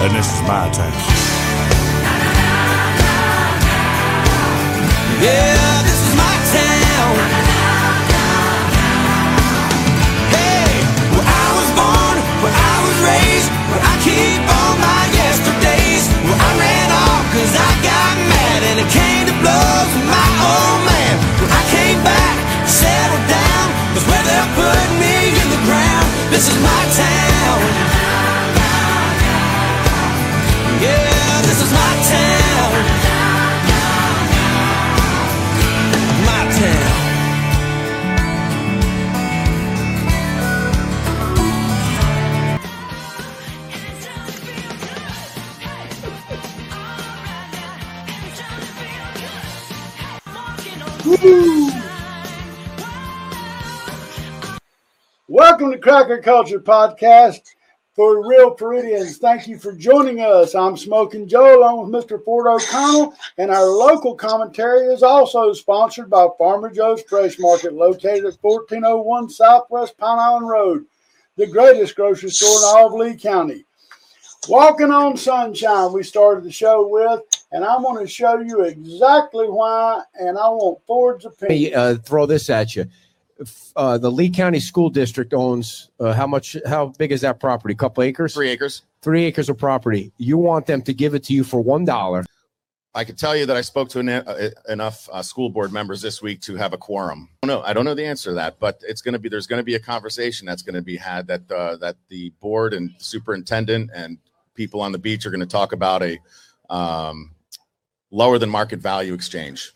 and this is my town. Yeah, this is my town. Hey, where I was born, where I was raised, where I keep all my yesterdays. Where I ran off cause I got mad and it came to blows with my old man. When I came back, settled down, was where they put me in the ground. This is my Welcome to Cracker Culture Podcast for Real Floridians. Thank you for joining us. I'm Smoking Joe along with Mr. Ford O'Connell, and our local commentary is also sponsored by Farmer Joe's Fresh Market, located at 1401 Southwest Pine Island Road, the greatest grocery store in all of Lee County. Walking on Sunshine, we started the show with, and I'm going to show you exactly why, and I want Ford's opinion. me uh, throw this at you. Uh, the Lee County School District owns uh, how much? How big is that property? A couple acres? three acres. Three acres of property. You want them to give it to you for one dollar. I can tell you that I spoke to en- uh, enough uh, school board members this week to have a quorum. I don't know. I don't know the answer to that, but it's going to be there's going to be a conversation that's going to be had that uh, that the board and superintendent and people on the beach are going to talk about a um, lower than market value exchange.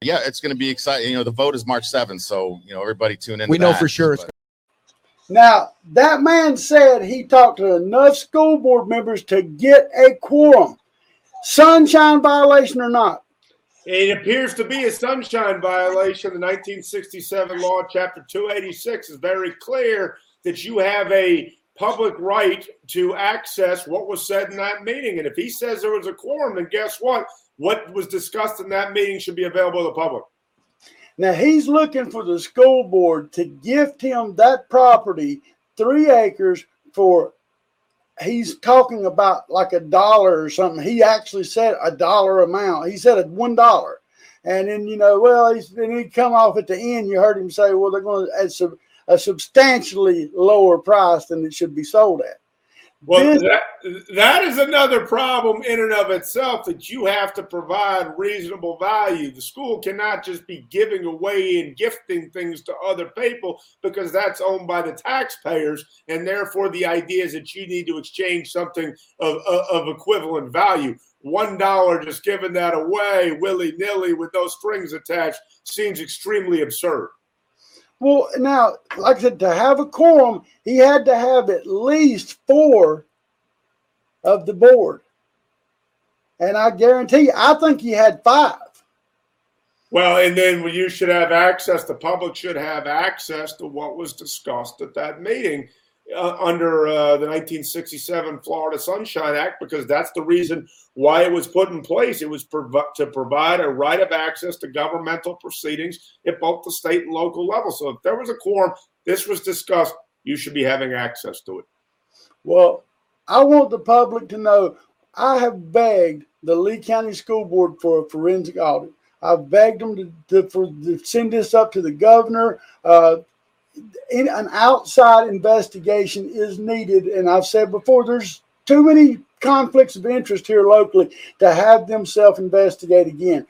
Yeah, it's going to be exciting. You know, the vote is March 7th, so you know everybody tune in. We know that. for sure But- Now, that man said he talked to enough school board members to get a quorum. Sunshine violation or not? It appears to be a sunshine violation. The 1967 law, chapter 286, is very clear that you have a public right to access what was said in that meeting. And if he says there was a quorum, then guess what? What was discussed in that meeting should be available to the public. Now, he's looking for the school board to gift him that property, three acres, for he's talking about like a dollar or something. He actually said a dollar amount. He said a one dollar. And then, you know, well, he's, then he come off at the end. You heard him say, well, they're going to, at a substantially lower price than it should be sold at. Well, that, that is another problem in and of itself that you have to provide reasonable value. The school cannot just be giving away and gifting things to other people because that's owned by the taxpayers. And therefore, the idea is that you need to exchange something of, of, of equivalent value. One dollar just giving that away willy nilly with no strings attached seems extremely absurd. Well, now, like I said, to have a quorum, he had to have at least four of the board. And I guarantee you, I think he had five. Well, and then you should have access, the public should have access to what was discussed at that meeting uh, under uh, the 1967 Florida Sunshine Act, because that's the reason why it was put in place. It was prov- to provide a right of access to governmental proceedings at both the state and local level. So if there was a quorum, this was discussed, you should be having access to it. Well, I want the public to know I have begged the Lee County School Board for a forensic audit. I've begged them to, to, for, to send this up to the governor. Uh, an outside investigation is needed. And I've said before, there's too many conflicts of interest here locally to have them self investigate again.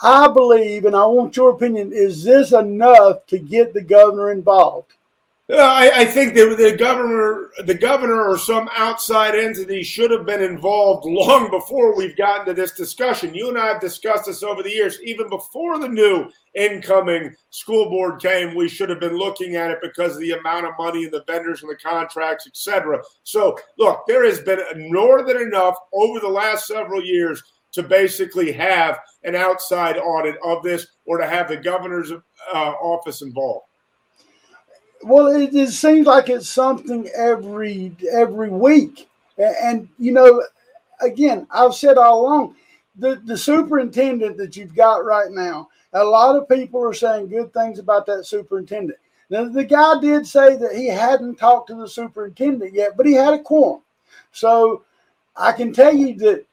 I believe, and I want your opinion, is this enough to get the governor involved? I, I think that the governor, the governor, or some outside entity should have been involved long before we've gotten to this discussion. You and I have discussed this over the years. Even before the new incoming school board came, we should have been looking at it because of the amount of money and the vendors and the contracts, et cetera. So, look, there has been more than enough over the last several years to basically have an outside audit of this, or to have the governor's uh, office involved. Well, it, it seems like it's something every every week, and, and you know, again, I've said all along, the the superintendent that you've got right now, a lot of people are saying good things about that superintendent. Now, the guy did say that he hadn't talked to the superintendent yet, but he had a quorum. So, I can tell you that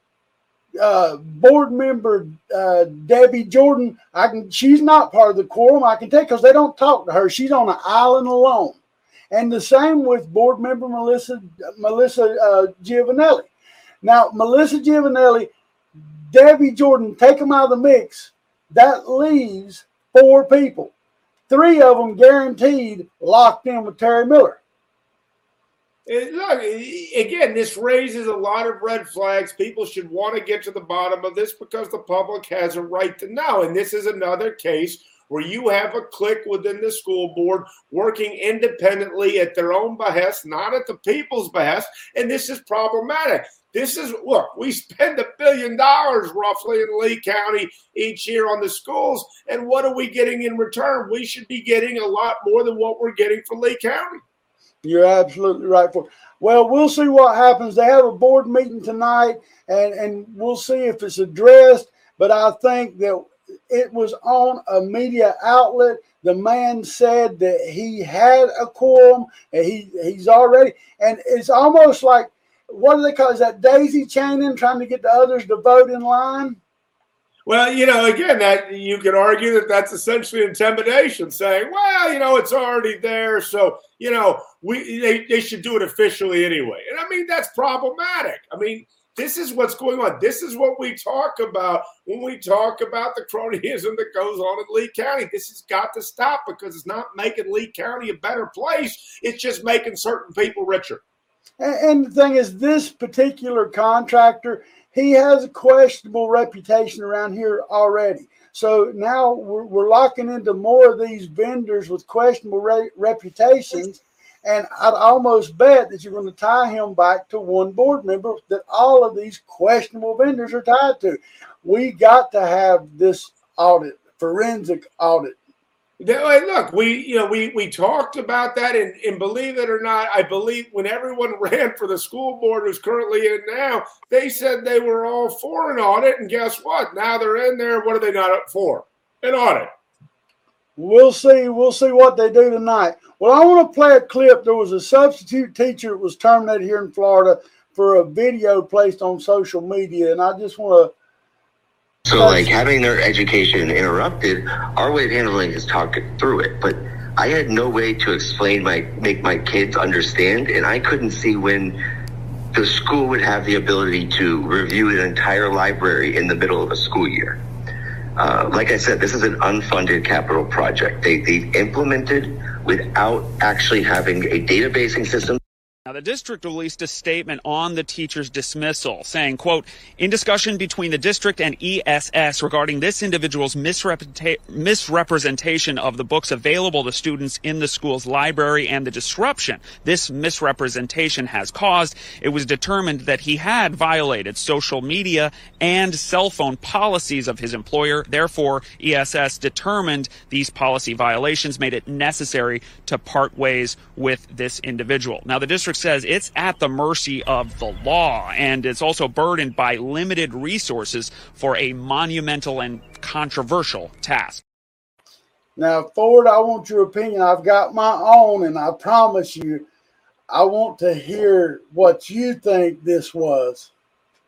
uh, board member uh, Debbie Jordan, I can. She's not part of the quorum. I can tell because they don't talk to her. She's on an island alone. And the same with board member Melissa Melissa uh, Giovanelli. Now Melissa Giovanelli, Debbie Jordan, take them out of the mix. That leaves four people. Three of them guaranteed locked in with Terry Miller. Look, again, this raises a lot of red flags. People should want to get to the bottom of this because the public has a right to know. And this is another case where you have a clique within the school board working independently at their own behest, not at the people's behest. And this is problematic. This is look, we spend a billion dollars roughly in Lee County each year on the schools. And what are we getting in return? We should be getting a lot more than what we're getting for Lee County. You're absolutely right. For well, we'll see what happens. They have a board meeting tonight, and and we'll see if it's addressed. But I think that it was on a media outlet. The man said that he had a quorum, and he he's already, and it's almost like what do they call? Is that daisy chaining, trying to get the others to vote in line? Well, you know, again, that you could argue that that's essentially intimidation, saying, "Well, you know, it's already there, so you know, we they, they should do it officially anyway." And I mean, that's problematic. I mean, this is what's going on. This is what we talk about when we talk about the cronyism that goes on in Lee County. This has got to stop because it's not making Lee County a better place. It's just making certain people richer. And, and the thing is, this particular contractor he has a questionable reputation around here already. So now we're, we're locking into more of these vendors with questionable re- reputations. And I'd almost bet that you're going to tie him back to one board member that all of these questionable vendors are tied to. We got to have this audit, forensic audit Look, we you know we we talked about that, and, and believe it or not, I believe when everyone ran for the school board who's currently in now, they said they were all for an audit, and guess what? Now they're in there. What are they not up for? An audit. We'll see. We'll see what they do tonight. Well, I want to play a clip. There was a substitute teacher that was terminated here in Florida for a video placed on social media, and I just want to so, like having their education interrupted, our way of handling is talking through it. But I had no way to explain my make my kids understand, and I couldn't see when the school would have the ability to review an entire library in the middle of a school year. Uh, like I said, this is an unfunded capital project. They they implemented without actually having a databasing system. Now, the district released a statement on the teacher's dismissal saying, quote, in discussion between the district and ESS regarding this individual's misrepresentation of the books available to students in the school's library and the disruption this misrepresentation has caused, it was determined that he had violated social media and cell phone policies of his employer. Therefore, ESS determined these policy violations made it necessary to part ways with this individual. Now, the district says it's at the mercy of the law and it's also burdened by limited resources for a monumental and controversial task. Now, Ford, I want your opinion. I've got my own, and I promise you, I want to hear what you think this was.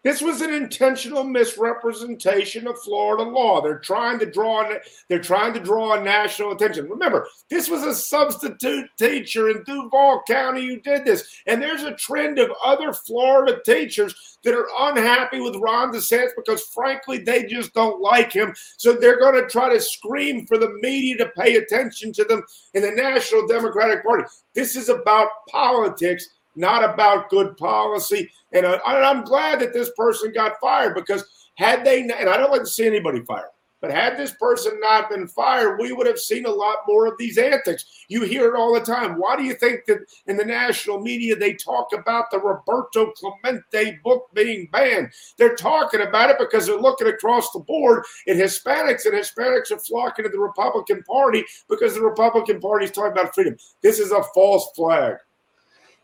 This was an intentional misrepresentation of Florida law. They're trying to draw they're trying to draw national attention. Remember, this was a substitute teacher in Duval County who did this. And there's a trend of other Florida teachers that are unhappy with Ron DeSantis because frankly they just don't like him. So they're going to try to scream for the media to pay attention to them in the National Democratic Party. This is about politics not about good policy. And, I, am glad that this person got fired because had they, and I don't like to see anybody fired, but had this person not been fired, we would have seen a lot more of these antics. You hear it all the time. Why do you think that in the national media they talk about the Roberto Clemente book being banned? They're talking about it because they're looking across the board at Hispanics, and Hispanics are flocking to the Republican Party because the Republican Party is talking about freedom. This is a false flag.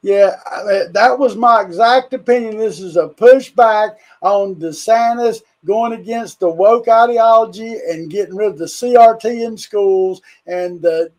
Yeah, that was my exact opinion. This is a pushback on DeSantis going against the woke ideology and getting rid of the CRT in schools and the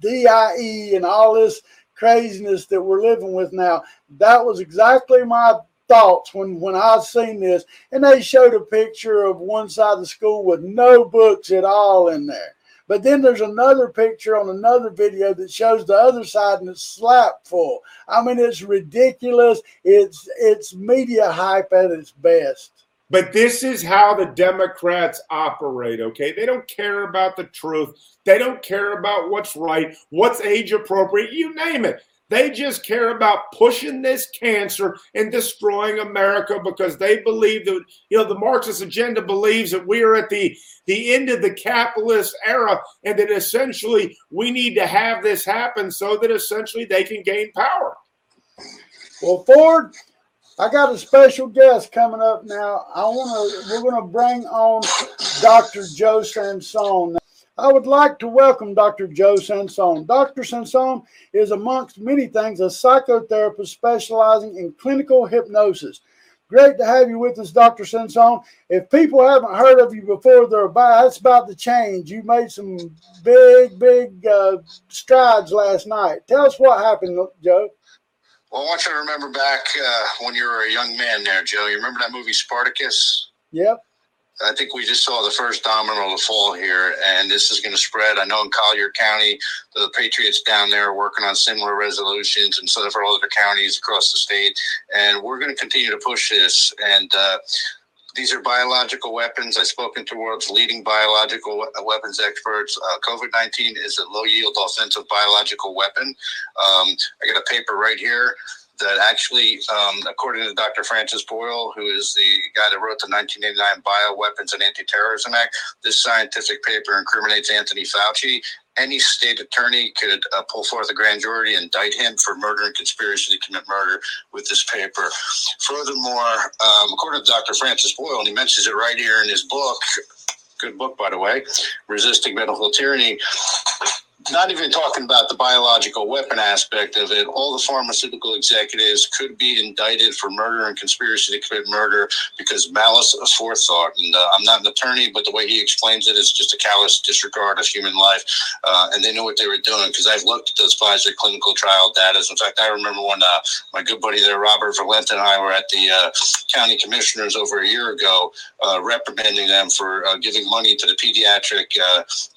DIE and all this craziness that we're living with now. That was exactly my thoughts when when I seen this, and they showed a picture of one side of the school with no books at all in there. But then there's another picture on another video that shows the other side and it's slap full. I mean, it's ridiculous. It's it's media hype at its best. But this is how the Democrats operate, okay? They don't care about the truth. They don't care about what's right, what's age appropriate, you name it. They just care about pushing this cancer and destroying America because they believe that, you know, the Marxist agenda believes that we are at the, the end of the capitalist era and that essentially we need to have this happen so that essentially they can gain power. Well, Ford, I got a special guest coming up now. I want to. We're going to bring on Dr. Joe Sansone. I would like to welcome Dr. Joe Sansone. Dr. Sansone is, amongst many things, a psychotherapist specializing in clinical hypnosis. Great to have you with us, Dr. Sansone. If people haven't heard of you before, they're about that's about to change. You made some big, big uh, strides last night. Tell us what happened, Joe. Well, I want you to remember back uh, when you were a young man there, Joe. You remember that movie Spartacus? Yep. I think we just saw the first domino to fall here, and this is going to spread. I know in Collier County, the Patriots down there are working on similar resolutions, and several other counties across the state. And we're going to continue to push this. And uh, these are biological weapons. I've spoken to world's leading biological weapons experts. Uh, COVID 19 is a low yield offensive biological weapon. Um, I got a paper right here that actually, um, according to Dr. Francis Boyle, who is the guy that wrote the 1989 Bioweapons and Anti-Terrorism Act, this scientific paper incriminates Anthony Fauci. Any state attorney could uh, pull forth a grand jury and indict him for murder and conspiracy to commit murder with this paper. Furthermore, um, according to Dr. Francis Boyle, and he mentions it right here in his book, good book, by the way, Resisting Medical Tyranny, not even talking about the biological weapon aspect of it, all the pharmaceutical executives could be indicted for murder and conspiracy to commit murder because malice aforethought. And uh, I'm not an attorney, but the way he explains it is just a callous disregard of human life. Uh, and they knew what they were doing because I've looked at those Pfizer clinical trial data. In fact, I remember when uh, my good buddy there, Robert Valente, and I were at the uh, county commissioners over a year ago, uh, reprimanding them for uh, giving money to the pediatric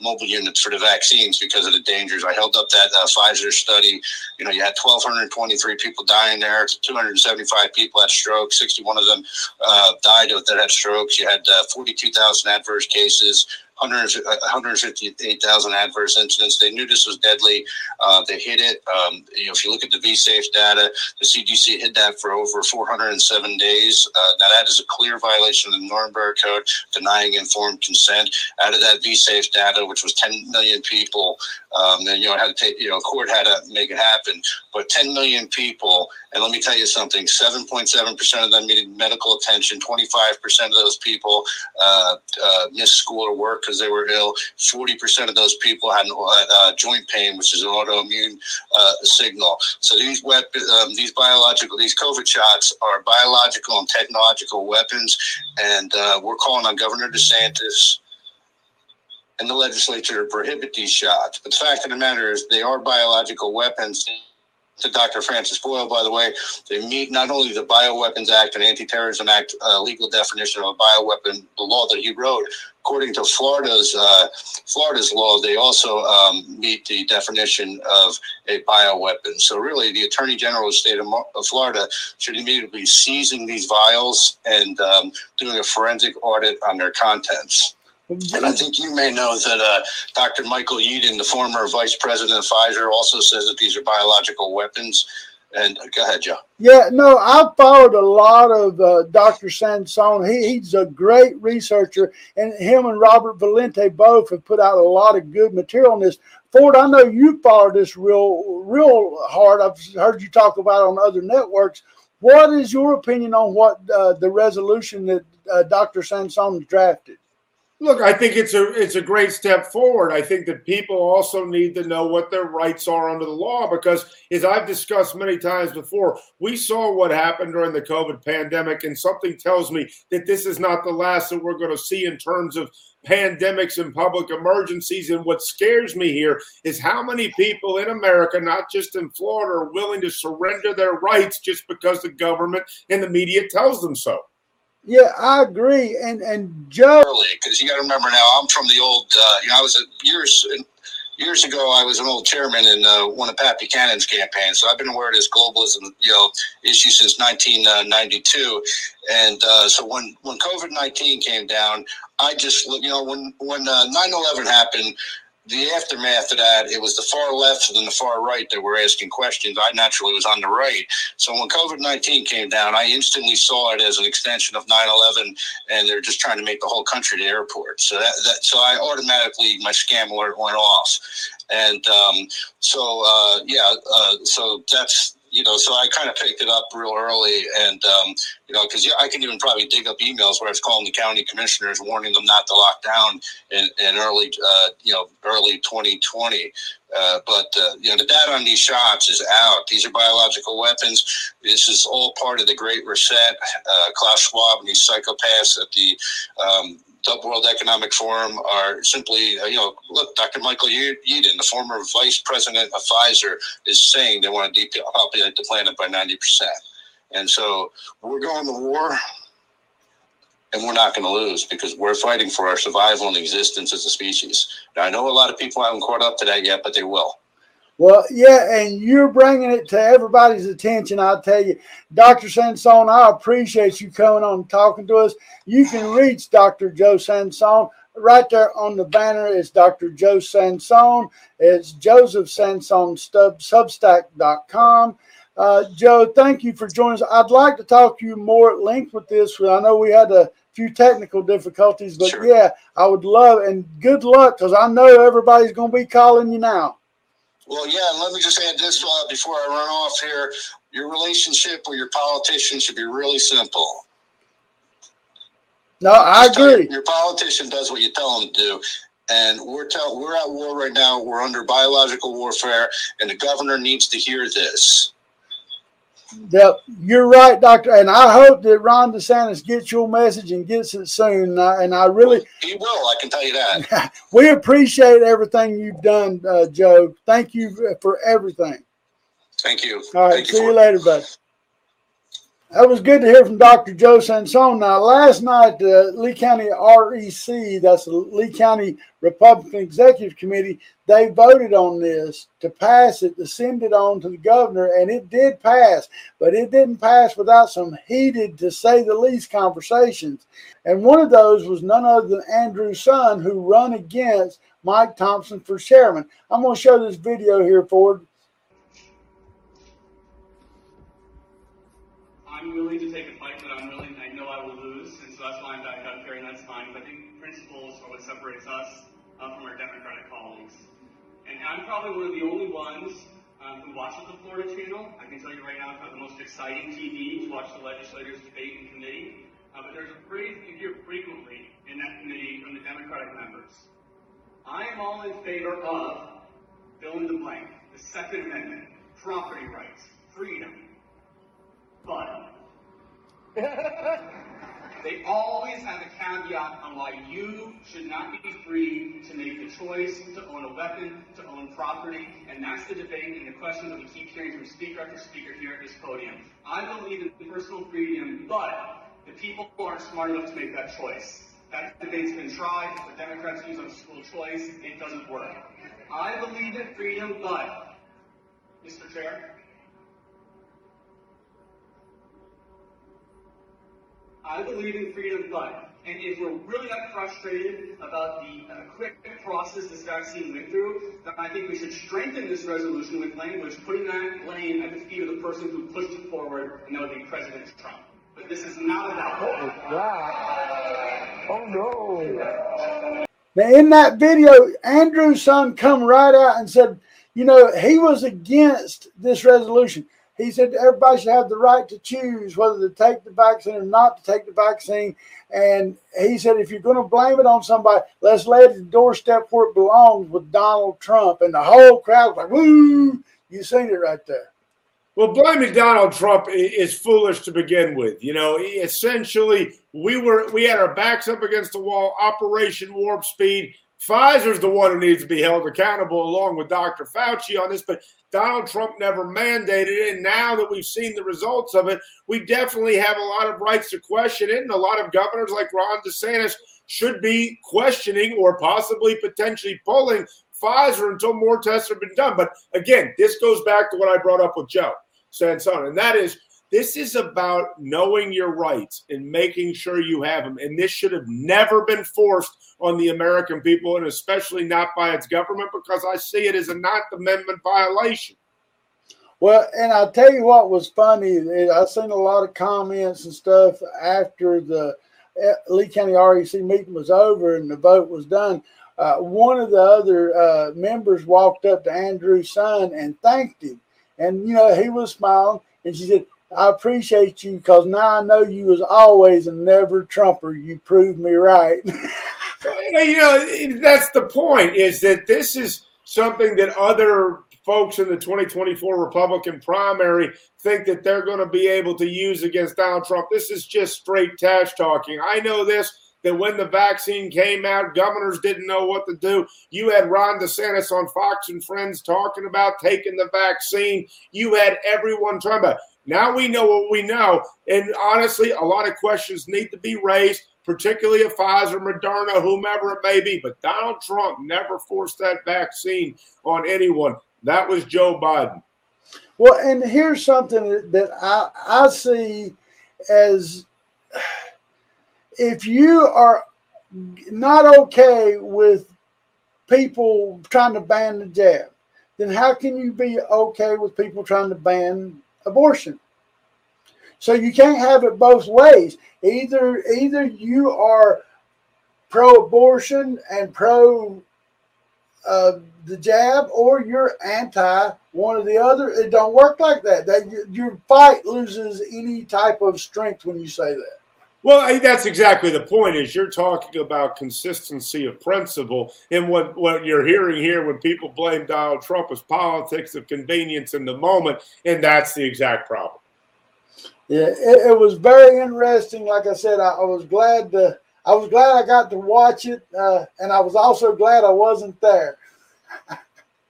mobile units for the vaccines because of the dangers. I held up that uh, Pfizer study. You know, you had 1,223 people dying there, 275 people had strokes, 61 of them uh, died that had strokes. You had uh, 42,000 adverse cases. 158,000 adverse incidents. They knew this was deadly. Uh, they hit it. Um, you know, if you look at the VSafe data, the CDC hid that for over 407 days. Uh, now that is a clear violation of the Nuremberg Code, denying informed consent. Out of that VSafe data, which was 10 million people, um, then you know had to take, you know, court had to make it happen. But 10 million people, and let me tell you something: 7.7 percent of them needed medical attention. 25 percent of those people uh, uh, missed school or work because they were ill. 40% of those people had uh, joint pain, which is an autoimmune uh, signal. So these weapons, um, these biological, these COVID shots are biological and technological weapons, and uh, we're calling on Governor DeSantis and the legislature to prohibit these shots. But the fact of the matter is, they are biological weapons to Dr. Francis Boyle, by the way, they meet not only the Bioweapons Act and Anti-Terrorism Act uh, legal definition of a bioweapon, the law that he wrote. According to Florida's uh, Florida's law, they also um, meet the definition of a bioweapon. So really, the Attorney General of the state of, of Florida should immediately be seizing these vials and um, doing a forensic audit on their contents. And I think you may know that uh, Dr. Michael Yeadon, the former vice president of Pfizer, also says that these are biological weapons. And uh, go ahead, Joe. Yeah, no, I've followed a lot of uh, Dr. Sansone. He, he's a great researcher, and him and Robert Valente both have put out a lot of good material on this. Ford, I know you followed this real, real hard. I've heard you talk about it on other networks. What is your opinion on what uh, the resolution that uh, Dr. Sansone drafted? Look, I think it's a it's a great step forward. I think that people also need to know what their rights are under the law because, as I've discussed many times before, we saw what happened during the COVID pandemic, and something tells me that this is not the last that we're going to see in terms of pandemics and public emergencies. And what scares me here is how many people in America, not just in Florida, are willing to surrender their rights just because the government and the media tells them so. Yeah, I agree. And and Joe, because you got to remember now. I'm from the old. Uh, you know, I was a, years years ago. I was an old chairman in uh, one of Pat Buchanan's campaigns, so I've been aware of this globalism, you know, issue since 1992. And uh, so when when COVID 19 came down, I just you know when when uh, 9/11 happened the aftermath of that, it was the far left and the far right that were asking questions. I naturally was on the right. So when COVID 19 came down, I instantly saw it as an extension of 9 11, and they're just trying to make the whole country the airport. So that, that so I automatically, my scam alert went off. And um, so, uh, yeah, uh, so that's you know, so I kind of picked it up real early, and um, you know, because I can even probably dig up emails where I was calling the county commissioners, warning them not to lock down in, in early, uh, you know, early 2020. Uh, but uh, you know, the data on these shots is out. These are biological weapons. This is all part of the Great Reset. Uh, Klaus Schwab and these psychopaths at the um, the World Economic Forum are simply, uh, you know, look, Dr. Michael Yeadon, the former vice president of Pfizer, is saying they want to depopulate the planet by 90%. And so we're going to war and we're not going to lose because we're fighting for our survival and existence as a species. Now, I know a lot of people haven't caught up to that yet, but they will. Well, yeah, and you're bringing it to everybody's attention. I'll tell you, Dr. Sansone, I appreciate you coming on and talking to us. You can reach Dr. Joe Sansone right there on the banner. It's Dr. Joe Sansone. It's Joseph Sansone Substack.com. Uh, Joe, thank you for joining us. I'd like to talk to you more at length with this. I know we had a few technical difficulties, but sure. yeah, I would love and good luck because I know everybody's going to be calling you now. Well, yeah, and let me just add this uh, before I run off here. Your relationship with your politician should be really simple. No, I agree. Your, your, politician does what you tell him to do. And we're tell, we're at war right now. We're under biological warfare, and the governor needs to hear this. Yep, you're right, Doctor. And I hope that Ron DeSantis gets your message and gets it soon. And I, and I really, he will. I can tell you that. we appreciate everything you've done, uh, Joe. Thank you for everything. Thank you. All right, Thank see you, you later, bud. That was good to hear from Dr. Joe Sansone. Now, last night, the Lee County REC, that's the Lee County Republican Executive Committee, they voted on this to pass it, to send it on to the governor, and it did pass, but it didn't pass without some heated, to say the least, conversations. And one of those was none other than Andrew Sun, who run against Mike Thompson for chairman. I'm going to show this video here, Ford. I'm willing to take a fight, but I'm willing, I know I will lose, and so that's why I'm back up here, and that's fine. But I think principles are what separates us uh, from our Democratic colleagues. And I'm probably one of the only ones um, who watches the Florida channel. I can tell you right now, it's not the most exciting TV to watch the legislators debate in committee. Uh, but there's a phrase you hear frequently in that committee from the Democratic members. I am all in favor of fill in the blank, the Second Amendment, property rights, freedom, but they always have a caveat on why you should not be free to make the choice to own a weapon, to own property, and that's the debate and the question that we keep hearing from speaker after speaker here at this podium. I believe in personal freedom, but the people aren't smart enough to make that choice. That debate's been tried. The Democrats use on school choice. It doesn't work. I believe in freedom, but, Mr. Chair, I believe in freedom of thought. And if we're really that frustrated about the uh, quick process this vaccine went through, then I think we should strengthen this resolution with language putting that blame at the feet of the person who pushed it forward, and that would be President Trump. But this is not about. Oh, no. Now, in that video, Andrew Sun come right out and said, you know, he was against this resolution. He said everybody should have the right to choose whether to take the vaccine or not to take the vaccine. And he said, if you're going to blame it on somebody, let's lay it at the doorstep where it belongs with Donald Trump. And the whole crowd was like, woo! You seen it right there. Well, blaming Donald Trump is foolish to begin with. You know, essentially, we were we had our backs up against the wall. Operation Warp Speed. Pfizer's the one who needs to be held accountable, along with Dr. Fauci on this. But Donald Trump never mandated it. And now that we've seen the results of it, we definitely have a lot of rights to question it. And a lot of governors like Ron DeSantis should be questioning or possibly potentially pulling Pfizer until more tests have been done. But again, this goes back to what I brought up with Joe Sansone, and that is this is about knowing your rights and making sure you have them. And this should have never been forced on the American people, and especially not by its government, because I see it as a Ninth Amendment violation. Well, and I'll tell you what was funny. I've seen a lot of comments and stuff after the eh, Lee County REC meeting was over and the vote was done. Uh, one of the other uh, members walked up to Andrew Sun and thanked him. And, you know, he was smiling. And she said, I appreciate you because now I know you was always a never Trumper. You proved me right. you know, that's the point is that this is something that other folks in the 2024 Republican primary think that they're going to be able to use against Donald Trump. This is just straight trash talking. I know this that when the vaccine came out, governors didn't know what to do. You had Ron DeSantis on Fox and Friends talking about taking the vaccine. You had everyone talking about. Now we know what we know, and honestly, a lot of questions need to be raised particularly a Pfizer, Moderna, whomever it may be. But Donald Trump never forced that vaccine on anyone. That was Joe Biden. Well, and here's something that I, I see as if you are not okay with people trying to ban the jab, then how can you be okay with people trying to ban abortion? So you can't have it both ways. Either either you are pro-abortion and pro uh, the jab, or you're anti one or the other. It don't work like that. That your fight loses any type of strength when you say that. Well, that's exactly the point. Is you're talking about consistency of principle, and what what you're hearing here when people blame Donald Trump is politics of convenience in the moment, and that's the exact problem. Yeah, it, it was very interesting. Like I said, I, I, was glad to. I was glad I got to watch it, uh, and I was also glad I wasn't there.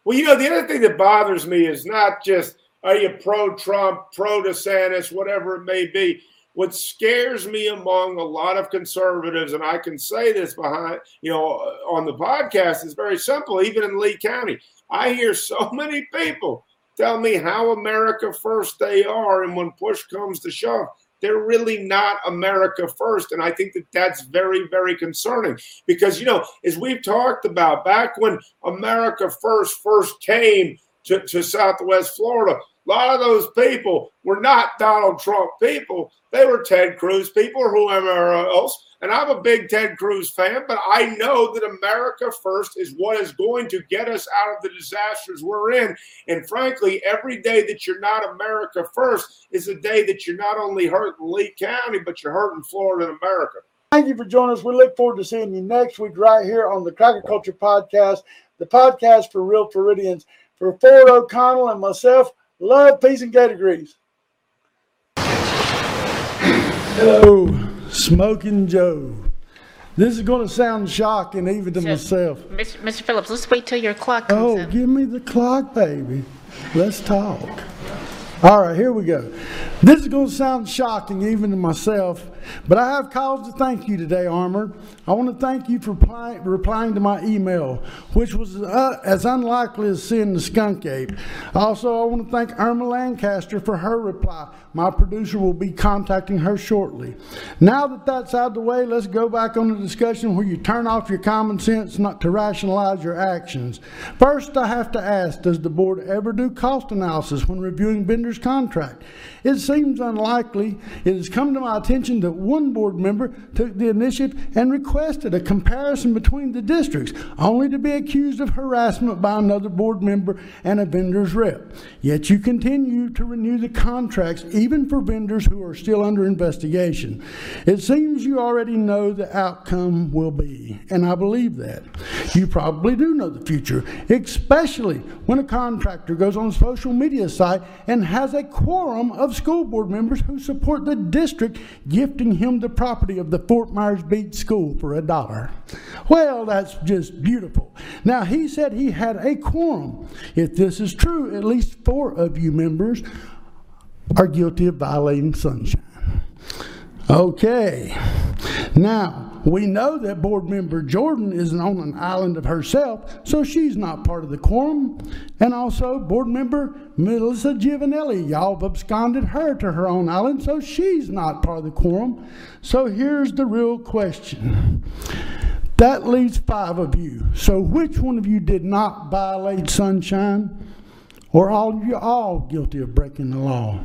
well, you know, the other thing that bothers me is not just are you pro Trump, pro DeSantis, whatever it may be. What scares me among a lot of conservatives, and I can say this behind, you know, on the podcast, is very simple. Even in Lee County, I hear so many people tell me how America first they are, and when push comes to shove, they're really not America first. And I think that that's very, very concerning because, you know, as we've talked about back when America first first came to, to Southwest Florida, a lot of those people were not Donald Trump people. They were Ted Cruz people or whoever else. And I'm a big Ted Cruz fan, but I know that America first is what is going to get us out of the disasters we're in. And frankly, every day that you're not America first is a day that you're not only hurting Lee County, but you're hurting Florida and America. Thank you for joining us. We look forward to seeing you next week right here on the Cracker Culture Podcast, the podcast for real Floridians. For Ford O'Connell and myself, love, peace, and Gator Grease. Hello, Smoking Joe. This is going to sound shocking even to myself. Mr. Mr. Phillips, let's wait till your clock comes Oh, up. give me the clock, baby. Let's talk. All right, here we go. This is going to sound shocking even to myself, but I have cause to thank you today, Armor. I want to thank you for replying, replying to my email, which was uh, as unlikely as seeing the skunk ape. Also, I want to thank Irma Lancaster for her reply. My producer will be contacting her shortly. Now that that's out of the way, let's go back on the discussion where you turn off your common sense not to rationalize your actions. First, I have to ask, does the board ever do cost analysis when reviewing vendors' contract? It seems unlikely. It has come to my attention that one board member took the initiative and requested a comparison between the districts, only to be accused of harassment by another board member and a vendor's rep. Yet you continue to renew the contracts even for vendors who are still under investigation. It seems you already know the outcome will be, and I believe that. You probably do know the future, especially when a contractor goes on a social media site and has a quorum of school board members who support the district gifting him the property of the Fort Myers Beach School for a dollar. Well, that's just beautiful. Now, he said he had a quorum. If this is true, at least four of you members are guilty of violating sunshine. Okay. Now, we know that board member Jordan isn't on an island of herself, so she's not part of the quorum. And also, board member Melissa Giovanelli, y'all have absconded her to her own island, so she's not part of the quorum. So here's the real question. That leaves five of you. So which one of you did not violate sunshine? Or are you all guilty of breaking the law?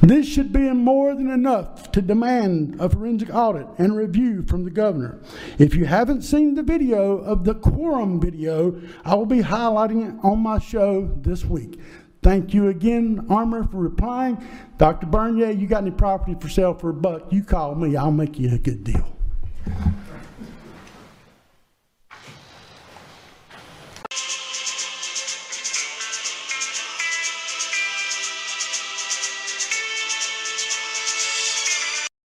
This should be more than enough to demand a forensic audit and review from the governor. If you haven't seen the video of the quorum video, I will be highlighting it on my show this week. Thank you again, Armor, for replying. Dr. Bernier, you got any property for sale for a buck? You call me, I'll make you a good deal.